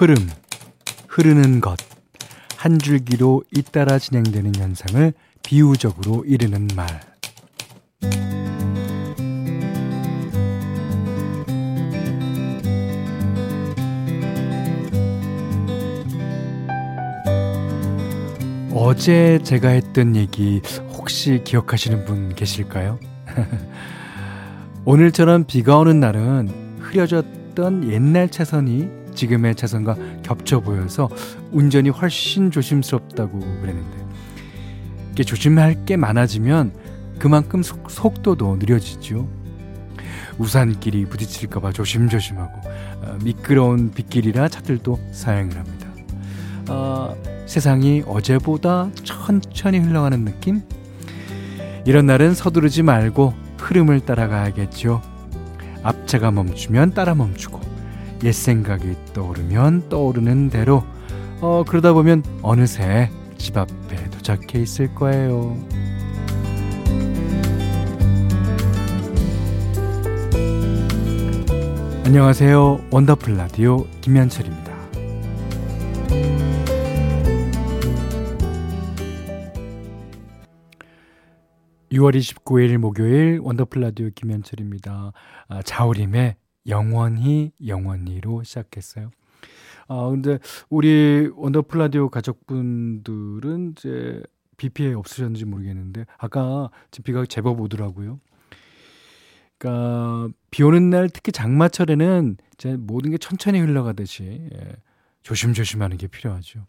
흐름, 흐르는 것, 한 줄기로 잇따라 진행되는 현상을 비유적으로 이르는 말. 어제 제가 했던 얘기 혹시 기억하시는 분 계실까요? 오늘처럼 비가 오는 날은 흐려졌던 옛날 차선이 지금의 차선과 겹쳐 보여서 운전이 훨씬 조심스럽다고 그랬는데 이게 조심할 게 많아지면 그만큼 속, 속도도 느려지죠. 우산길이 부딪힐까봐 조심조심하고 어, 미끄러운 빗길이라 차들도 사행을 합니다. 어, 세상이 어제보다 천천히 흘러가는 느낌? 이런 날은 서두르지 말고 흐름을 따라가야겠죠. 앞차가 멈추면 따라 멈추고 옛 생각이 떠오르면 떠오르는 대로 어, 그러다 보면 어느새 집 앞에 도착해 있을 거예요. 안녕하세요. 원더풀 라디오 김현철입니다. 6월 29일 목요일 원더풀 라디오 김현철입니다. 아, 자우림의 영원히 영원히로 시작했어요. 아 근데 우리 원더풀 라디오 가족분들은 이제 비 피해 없으셨는지 모르겠는데 아까 지금 비가 제법 오더라고요. 그러니까 비 오는 날 특히 장마철에는 이제 모든 게 천천히 흘러가듯이 예, 조심조심하는 게 필요하죠.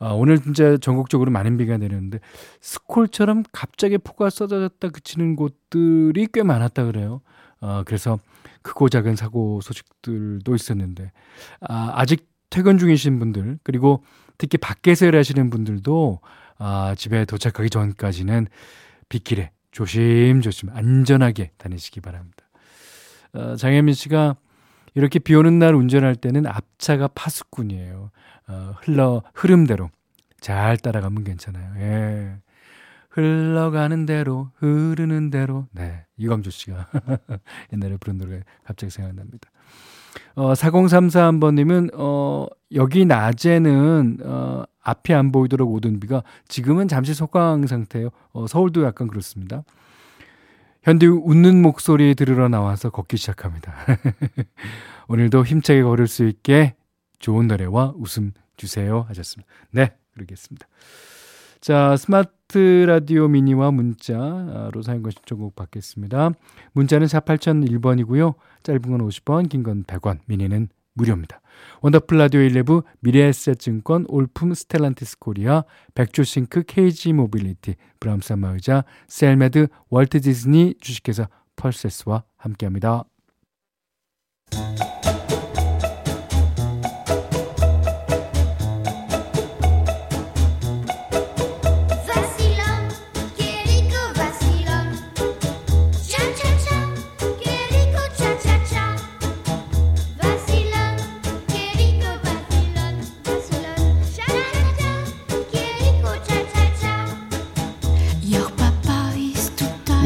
아, 오늘 진짜 전국적으로 많은 비가 내렸는데 스콜처럼 갑자기 폭우가 쏟아졌다 그치는 곳들이 꽤 많았다 그래요. 아, 그래서 크고 작은 사고 소식들도 있었는데 아, 아직 퇴근 중이신 분들 그리고 특히 밖에서 일하시는 분들도 아, 집에 도착하기 전까지는 빗길에 조심조심 안전하게 다니시기 바랍니다. 어, 장혜민 씨가 이렇게 비 오는 날 운전할 때는 앞차가 파수꾼이에요. 어, 흘러 흐름대로 잘 따라가면 괜찮아요. 예. 흘러가는 대로 흐르는 대로 네 이광조 씨가 옛날에 부른 노래 갑자기 생각납니다. 어 4034번님은 어 여기 낮에는 어 앞이 안 보이도록 오던 비가 지금은 잠시 속강 상태예요. 어 서울도 약간 그렇습니다. 현디 웃는 목소리 들으러 나와서 걷기 시작합니다. 오늘도 힘차게 걸을 수 있게 좋은 노래와 웃음 주세요 하셨습니다. 네, 그러겠습니다. 자, 스마트 라디오 미니와 문자로 사연과 신청곡 받겠습니다. 문자는 4 8001번이고요. 짧은 건 50원, 긴 건 100원, 미니는 무료입니다. 원더풀 라디오 1레브 미래에셋증권 올품 스텔란티스 코리아 백조싱크 KG 모빌리티 브람스 안마의자 셀메드 월트 디즈니 주식회사 펄세스와 함께합니다.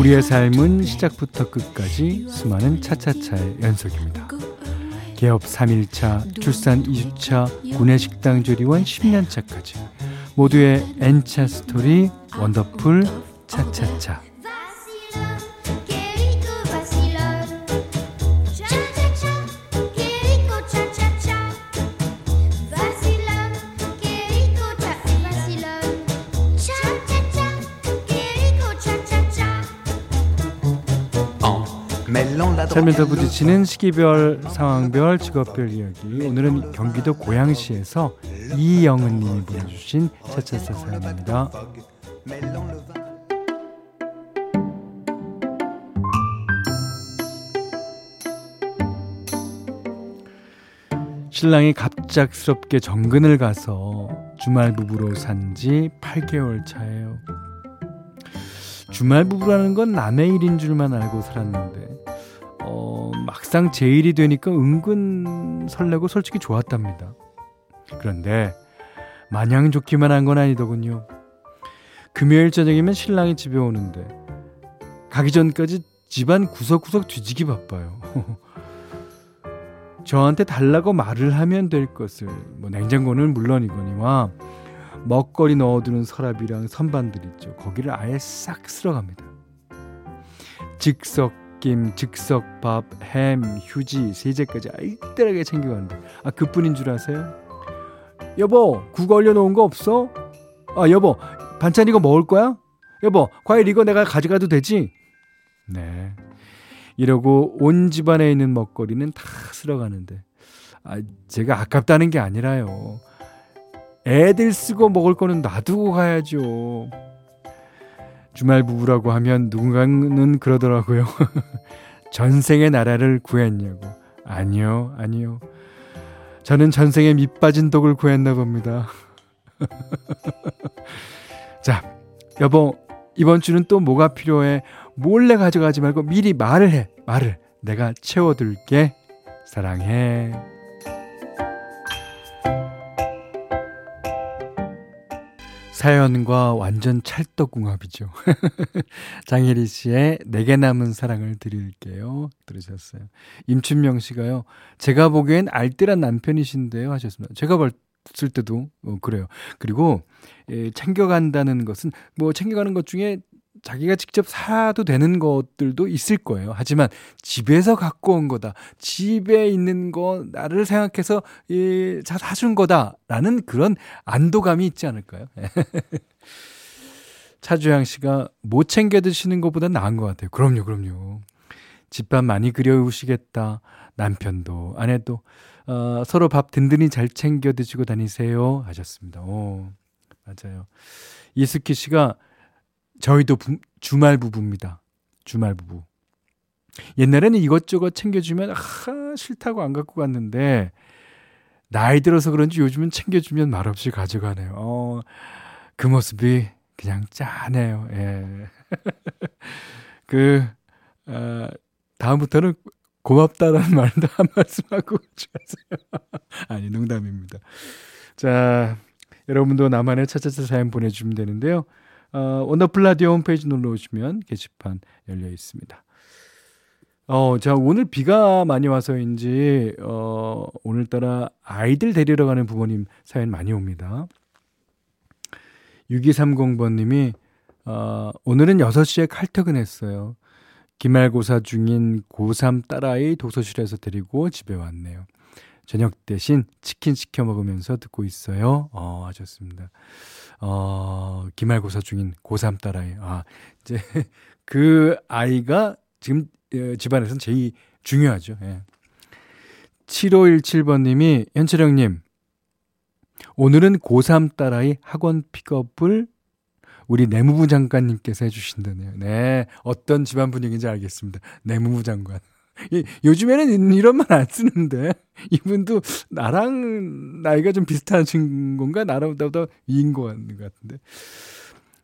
우리의 삶은 시작부터 끝까지 수많은 차차차의 연속입니다. 개업 3일차, 출산 2주차, 구내식당 조리원 10년차까지 모두의 N차 스토리 원더풀 차차차 살면서 부딪히는 시기별, 상황별, 직업별 이야기. 오늘은 경기도 고양시에서 이영은 님이 보내주신 차차차 사연입니다. 신랑이 갑작스럽게 정근을 가서 주말 부부로 산 지 8개월 차예요. 주말 부부라는 건 남의 일인 줄만 알고 살았는데 어, 막상 제 일이 되니까 은근 설레고 솔직히 좋았답니다. 그런데 마냥 좋기만 한 건 아니더군요. 금요일 저녁이면 신랑이 집에 오는데 가기 전까지 집안 구석구석 뒤지기 바빠요. 저한테 달라고 말을 하면 될 것을 뭐 냉장고는 물론이거니와 먹거리 넣어두는 서랍이랑 선반들 있죠. 거기를 아예 싹 쓸어갑니다. 즉석 김, 즉석 밥, 햄, 휴지, 세제까지 알뜰하게 챙겨가는데 아 그뿐인 줄 아세요? 여보 국 얼려놓은 거 없어? 아 여보 반찬 이거 먹을 거야? 여보 과일 이거 내가 가져가도 되지? 네 이러고 온 집안에 있는 먹거리는 다 쓸어가는데 아 제가 아깝다는 게 아니라요 애들 쓰고 먹을 거는 놔두고 가야죠 주말 부부라고 하면 누군가는 그러더라고요 전생의 나라를 구했냐고 아니요 아니요 저는 전생에 밑 빠진 독을 구했나 봅니다. 자, 여보, 이번 주는 또 뭐가 필요해? 몰래 가져가지 말고 미리 말을 해. 말을. 내가 채워둘게. 사랑해. 사연과 완전 찰떡궁합이죠. 장혜리 씨의 내게 남은 사랑을 드릴게요. 들으셨어요. 임춘명 씨가요. 제가 보기엔 알뜰한 남편이신데요. 하셨습니다. 제가 봤을 때도 어, 그래요. 그리고 예, 챙겨간다는 것은 뭐 챙겨가는 것 중에 자기가 직접 사도 되는 것들도 있을 거예요. 하지만 집에서 갖고 온 거다. 집에 있는 거 나를 생각해서 이 사준 거다라는 그런 안도감이 있지 않을까요? 차주양 씨가 못 챙겨 드시는 것보다 나은 것 같아요. 그럼요, 그럼요. 집밥 많이 그려우시겠다. 남편도 아내도 어, 서로 밥 든든히 잘 챙겨 드시고 다니세요 하셨습니다. 오, 맞아요. 이스키 씨가 저희도 부, 주말 부부입니다. 주말 부부. 옛날에는 이것저것 챙겨주면 아 싫다고 안 갖고 갔는데 나이 들어서 그런지 요즘은 챙겨주면 말없이 가져가네요. 어, 그 모습이 그냥 짠해요. 예. 그 어, 다음부터는 고맙다라는 말도 한 말씀 하고 주세요. 아니 농담입니다. 자, 여러분도 나만의 차차차 사연 보내주시면 되는데요. 어, 원더풀 라디오 홈페이지 놀러 오시면 게시판 열려 있습니다. 어, 자, 오늘 비가 많이 와서인지, 어, 오늘따라 아이들 데리러 가는 부모님 사연 많이 옵니다. 6230번님이, 어, 오늘은 6시에 칼퇴근했어요. 기말고사 중인 고3 딸아이 도서실에서 데리고 집에 왔네요. 저녁 대신 치킨 시켜 먹으면서 듣고 있어요. 어, 하셨습니다. 어, 기말고사 중인 고3 딸아이. 아, 이제 그 아이가 지금 어, 집안에서는 제일 중요하죠. 예. 7517번님이, 현철형님, 오늘은 고3 딸아이 학원 픽업을 우리 내무부 장관님께서 해주신다네요. 네. 어떤 집안 분위기인지 알겠습니다. 내무부 장관. 요즘에는 이런 말 안 쓰는데 이분도 나랑 나이가 좀 비슷하신 건가 나보다 위인 것 같은데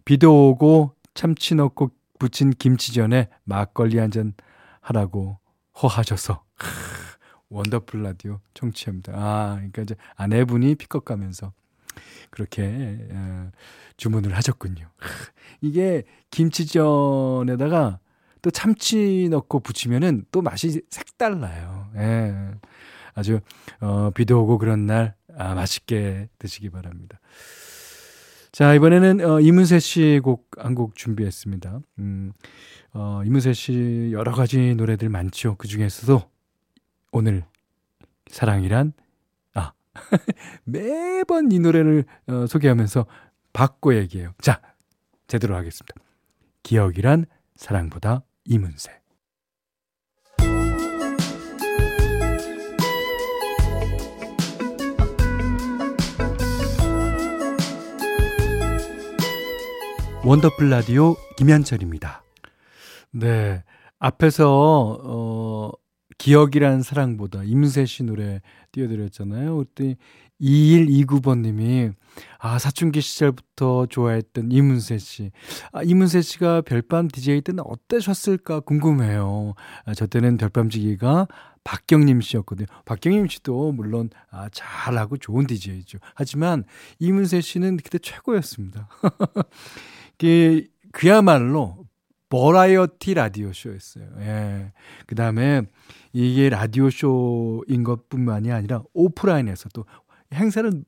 비도 오고 참치 넣고 부친 김치전에 막걸리 한 잔 하라고 허하셔서 원더풀 라디오 청취합니다. 아 그러니까 이제 아내분이 픽업 가면서 그렇게 어, 주문을 하셨군요. 이게 김치전에다가 또 참치 넣고 부치면은 또 맛이 색달라요. 예. 아주 어 비도 오고 그런 날 아, 맛있게 드시기 바랍니다. 자, 이번에는 어 이문세 씨 곡 한 곡 준비했습니다. 음. 어 이문세 씨 여러 가지 노래들 많죠. 그 중에서도 오늘 사랑이란 아. 매번 이 노래를 어 소개하면서 바꿔 얘기해요. 자, 제대로 하겠습니다. 기억이란 사랑보다 이문세 원더풀 라디오 김현철입니다. 네. 앞에서 어 기억이란 사랑보다 임세 씨 노래 띄워드렸잖아요. 그때 2129번 님이 아 사춘기 시절부터 좋아했던 이문세 씨. 아, 이문세 씨가 별밤 DJ 때는 어떠셨을까 궁금해요. 아, 저 때는 별밤지기가 박경림 씨였거든요. 박경림 씨도 물론 아, 잘하고 좋은 DJ죠. 하지만 이문세 씨는 그때 최고였습니다. 그, 그야말로 버라이어티 라디오 쇼였어요. 예. 그 다음에 이게 라디오 쇼인 것 뿐만이 아니라 오프라인에서 또 행사는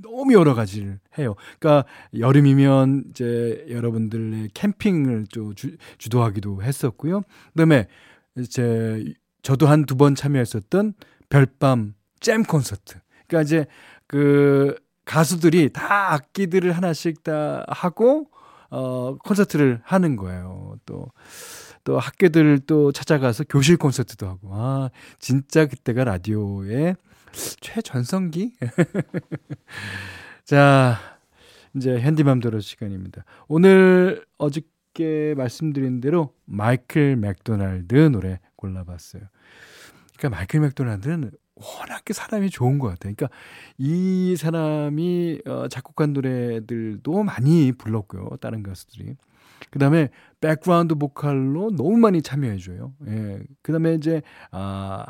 너무 여러 가지를 해요. 그러니까 여름이면 이제 여러분들의 캠핑을 좀 주, 주도하기도 했었고요. 그다음에 이제 저도 한 두 번 참여했었던 별밤 잼 콘서트. 그러니까 이제 그 가수들이 다 악기들을 하나씩 다 하고 어 콘서트를 하는 거예요. 또또 학교들 또 찾아가서 교실 콘서트도 하고 아 진짜 그때가 라디오의 최전성기? 자, 이제 현디맘대로 시간입니다. 오늘 어저께 말씀드린 대로 마이클 맥도날드 노래 골라봤어요. 그러니까 마이클 맥도날드는 워낙에 사람이 좋은 것 같아요. 그러니까 이 사람이 어, 작곡한 노래들도 많이 불렀고요. 다른 가수들이. 그 다음에 백그라운드 보컬로 너무 많이 참여해줘요. 예. 그 다음에 이제, 아,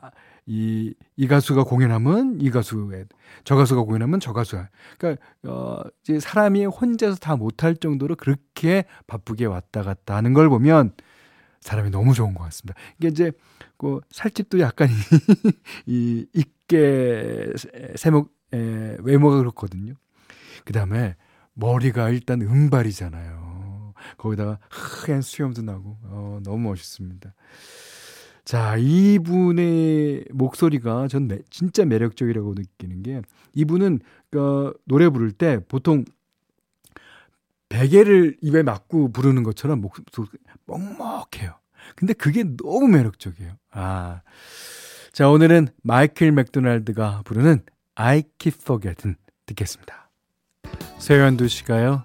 이, 이 가수가 공연하면 이 가수의, 저 가수가 공연하면 저 가수가. 그러니까, 어, 이제 사람이 혼자서 다 못할 정도로 그렇게 바쁘게 왔다 갔다 하는 걸 보면 사람이 너무 좋은 것 같습니다. 이게 이제, 그, 살집도 약간 이, 있게, 세목, 에, 외모가 그렇거든요. 그 다음에 머리가 일단 은발이잖아요. 거기다가 하얀 수염도 나고, 어, 너무 멋있습니다. 자, 이분의 목소리가 전 매, 진짜 매력적이라고 느끼는 게 이분은 그 노래 부를 때 보통 베개를 입에 맞고 부르는 것처럼 목소리 뻑뻑해요. 근데 그게 너무 매력적이에요. 아. 자, 오늘은 마이클 맥도날드가 부르는 I Keep Forgetting 듣겠습니다. 세현두 씨가요.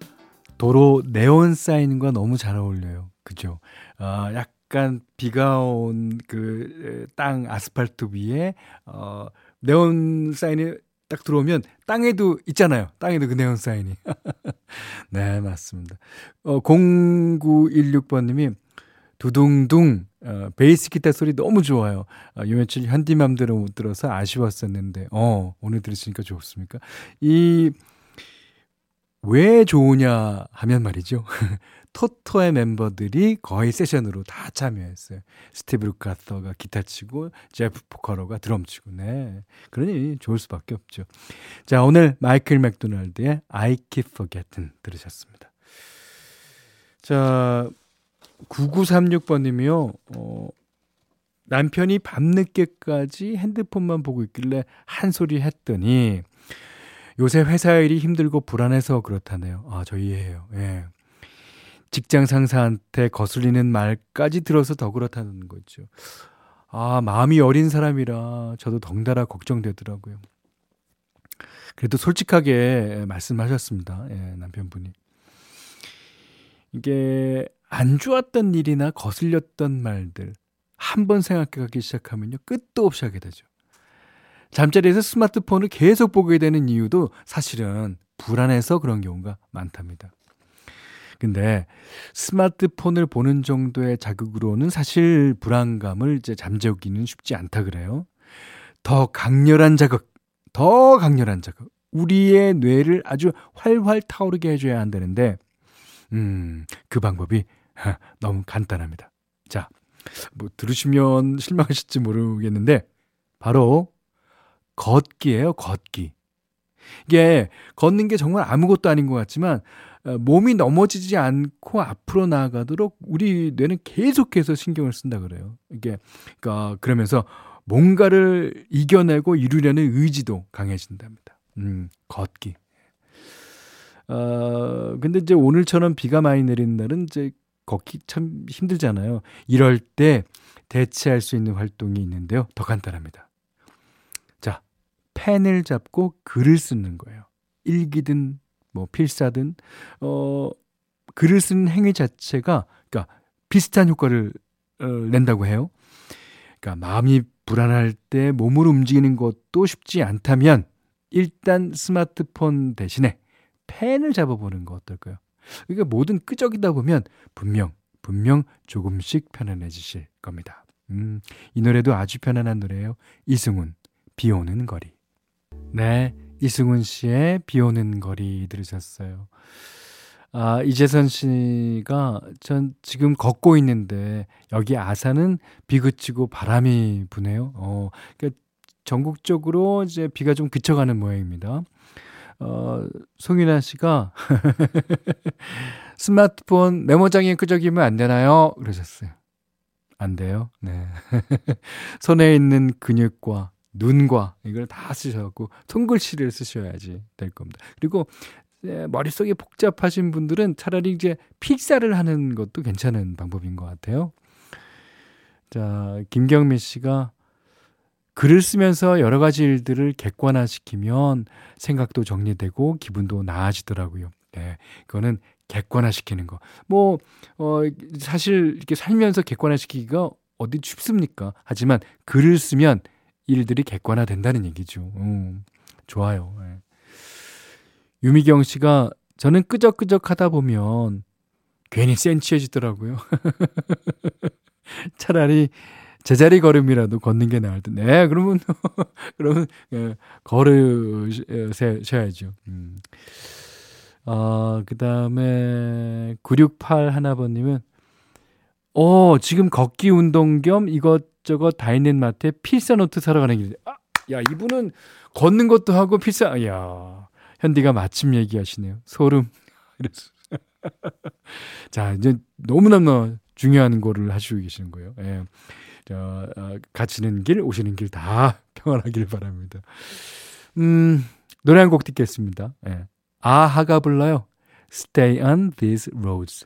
도로 네온 사인과 너무 잘 어울려요. 그죠? 아, 약 약간 비가 온 그 땅 아스팔트 위에 어 네온 사인이 딱 들어오면 땅에도 있잖아요. 땅에도 그 네온 사인이. 네, 맞습니다. 어 0916번 님이 두둥둥 어, 베이스 기타 소리 너무 좋아요. 어, 요 며칠 현디맘대로 못 들어서 아쉬웠었는데 어 오늘 들으시니까 좋습니까? 이 왜 좋으냐 하면 말이죠. 토토의 멤버들이 거의 세션으로 다 참여했어요. 스티브 루카서가 기타 치고 제프 포커로가 드럼 치고 네. 그러니 좋을 수밖에 없죠. 자, 오늘 마이클 맥도날드의 I Keep Forgetting 들으셨습니다. 자, 9936번 님이요. 어, 남편이 밤늦게까지 핸드폰만 보고 있길래 한 소리 했더니 요새 회사 일이 힘들고 불안해서 그렇다네요. 아, 저 이해해요. 예. 직장 상사한테 거슬리는 말까지 들어서 더 그렇다는 거죠. 아, 마음이 어린 사람이라 저도 덩달아 걱정되더라고요. 그래도 솔직하게 말씀하셨습니다. 예, 남편분이. 이게 안 좋았던 일이나 거슬렸던 말들 한 번 생각하기 시작하면요. 끝도 없이 하게 되죠. 잠자리에서 스마트폰을 계속 보게 되는 이유도 사실은 불안해서 그런 경우가 많답니다. 근데 스마트폰을 보는 정도의 자극으로는 사실 불안감을 이제 잠재우기는 쉽지 않다 그래요. 더 강렬한 자극, 더 강렬한 자극. 우리의 뇌를 아주 활활 타오르게 해줘야 한다는데, 음, 그 방법이 너무 간단합니다. 자, 뭐 들으시면 실망하실지 모르겠는데, 바로 걷기예요, 걷기. 이게 걷는 게 정말 아무것도 아닌 것 같지만 어, 몸이 넘어지지 않고 앞으로 나아가도록 우리 뇌는 계속해서 신경을 쓴다 그래요. 이게 그러니까 그러면서 뭔가를 이겨내고 이루려는 의지도 강해진답니다. 음, 걷기. 어, 근데 이제 오늘처럼 비가 많이 내리는 날은 이제 걷기 참 힘들잖아요. 이럴 때 대체할 수 있는 활동이 있는데요. 더 간단합니다. 자, 펜을 잡고 글을 쓰는 거예요. 일기든 뭐 필사든 어 글을 쓰는 행위 자체가 그러니까 비슷한 효과를 어, 낸다고 해요. 그러니까 마음이 불안할 때 몸을 움직이는 것도 쉽지 않다면 일단 스마트폰 대신에 펜을 잡아보는 거 어떨까요? 그러니까 모든 끄적이다 보면 분명 분명 조금씩 편안해지실 겁니다. 음, 이 노래도 아주 편안한 노래예요. 이승훈 비 오는 거리. 네. 이승훈 씨의 비 오는 거리 들으셨어요. 아, 이재선 씨가 전 지금 걷고 있는데 여기 아산은 비 그치고 바람이 부네요. 어, 그러니까 전국적으로 이제 비가 좀 그쳐가는 모양입니다. 어, 송윤아 씨가 스마트폰 메모장에 끄적이면 안 되나요? 그러셨어요. 안 돼요. 네. 손에 있는 근육과 눈과 이걸 다 쓰셔갖고 손글씨를 쓰셔야지 될 겁니다. 그리고 머릿속이 복잡하신 분들은 차라리 이제 필사를 하는 것도 괜찮은 방법인 것 같아요. 자, 김경미 씨가 글을 쓰면서 여러 가지 일들을 객관화시키면 생각도 정리되고 기분도 나아지더라고요. 네, 그거는 객관화시키는 거. 뭐, 어, 사실 이렇게 살면서 객관화시키기가 어디 쉽습니까? 하지만 글을 쓰면 일들이 객관화된다는 얘기죠. 음, 좋아요. 네. 유미경 씨가 저는 끄적끄적 하다 보면 괜히 센치해지더라고요. 차라리 제자리 걸음이라도 걷는 게 나을 듯. 네, 그러면, 그러면, 예, 걸으셔야죠. 음. 어, 그 다음에, 968 하나번님은, 어, 지금 걷기 운동 겸 이것저것 다 있는 마트에 필사노트 사러 가는 길. 아, 야, 이분은 걷는 것도 하고 필사, 야, 현디가 마침 얘기하시네요. 소름. 이랬어. 자, 이제 너무너무 중요한 거를 하시고 계시는 거예요. 예. 자, 어, 가시는 길, 오시는 길 다 평안하길 바랍니다. 음, 노래 한 곡 듣겠습니다. 예. 아하가 불러요. Stay on these roads.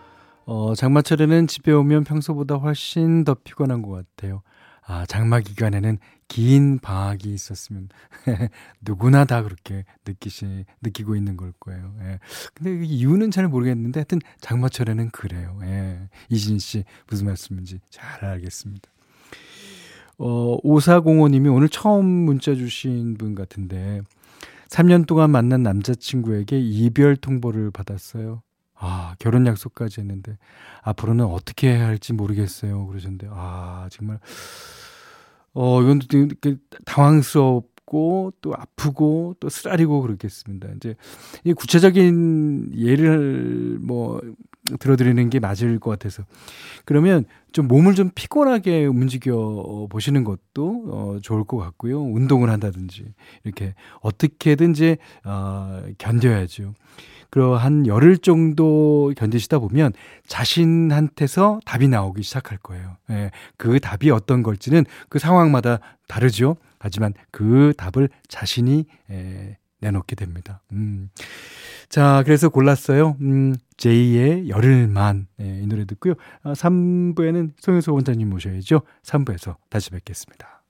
어, 장마철에는 집에 오면 평소보다 훨씬 더 피곤한 것 같아요. 아, 장마 기간에는 긴 방학이 있었으면 누구나 다 그렇게 느끼시 느끼고 있는 걸 거예요. 예. 근데 그 이유는 잘 모르겠는데 하여튼 장마철에는 그래요. 예. 이진 씨 무슨 말씀인지 잘 알겠습니다. 어, 5405님이 오늘 처음 문자 주신 분 같은데 3년 동안 만난 남자친구에게 이별 통보를 받았어요. 아, 결혼 약속까지 했는데 앞으로는 어떻게 해야 할지 모르겠어요. 그러셨는데 아, 정말 어, 이건 되게 당황스럽고 또 아프고 또 쓰라리고 그렇겠습니다. 이제 이 구체적인 예를 뭐 들어드리는 게 맞을 것 같아서 그러면 좀 몸을 좀 피곤하게 움직여 보시는 것도 어, 좋을 것 같고요. 운동을 한다든지 이렇게 어떻게든지 어, 견뎌야죠. 그러한 열흘 정도 견디시다 보면 자신한테서 답이 나오기 시작할 거예요. 예, 그 답이 어떤 걸지는 그 상황마다 다르죠. 하지만 그 답을 자신이 예, 내놓게 됩니다. 음. 자, 그래서 골랐어요. 음, 제이의 열흘만. 예, 이 노래 듣고요. 아, 3부에는 송효소 원장님 모셔야죠. 3부에서 다시 뵙겠습니다.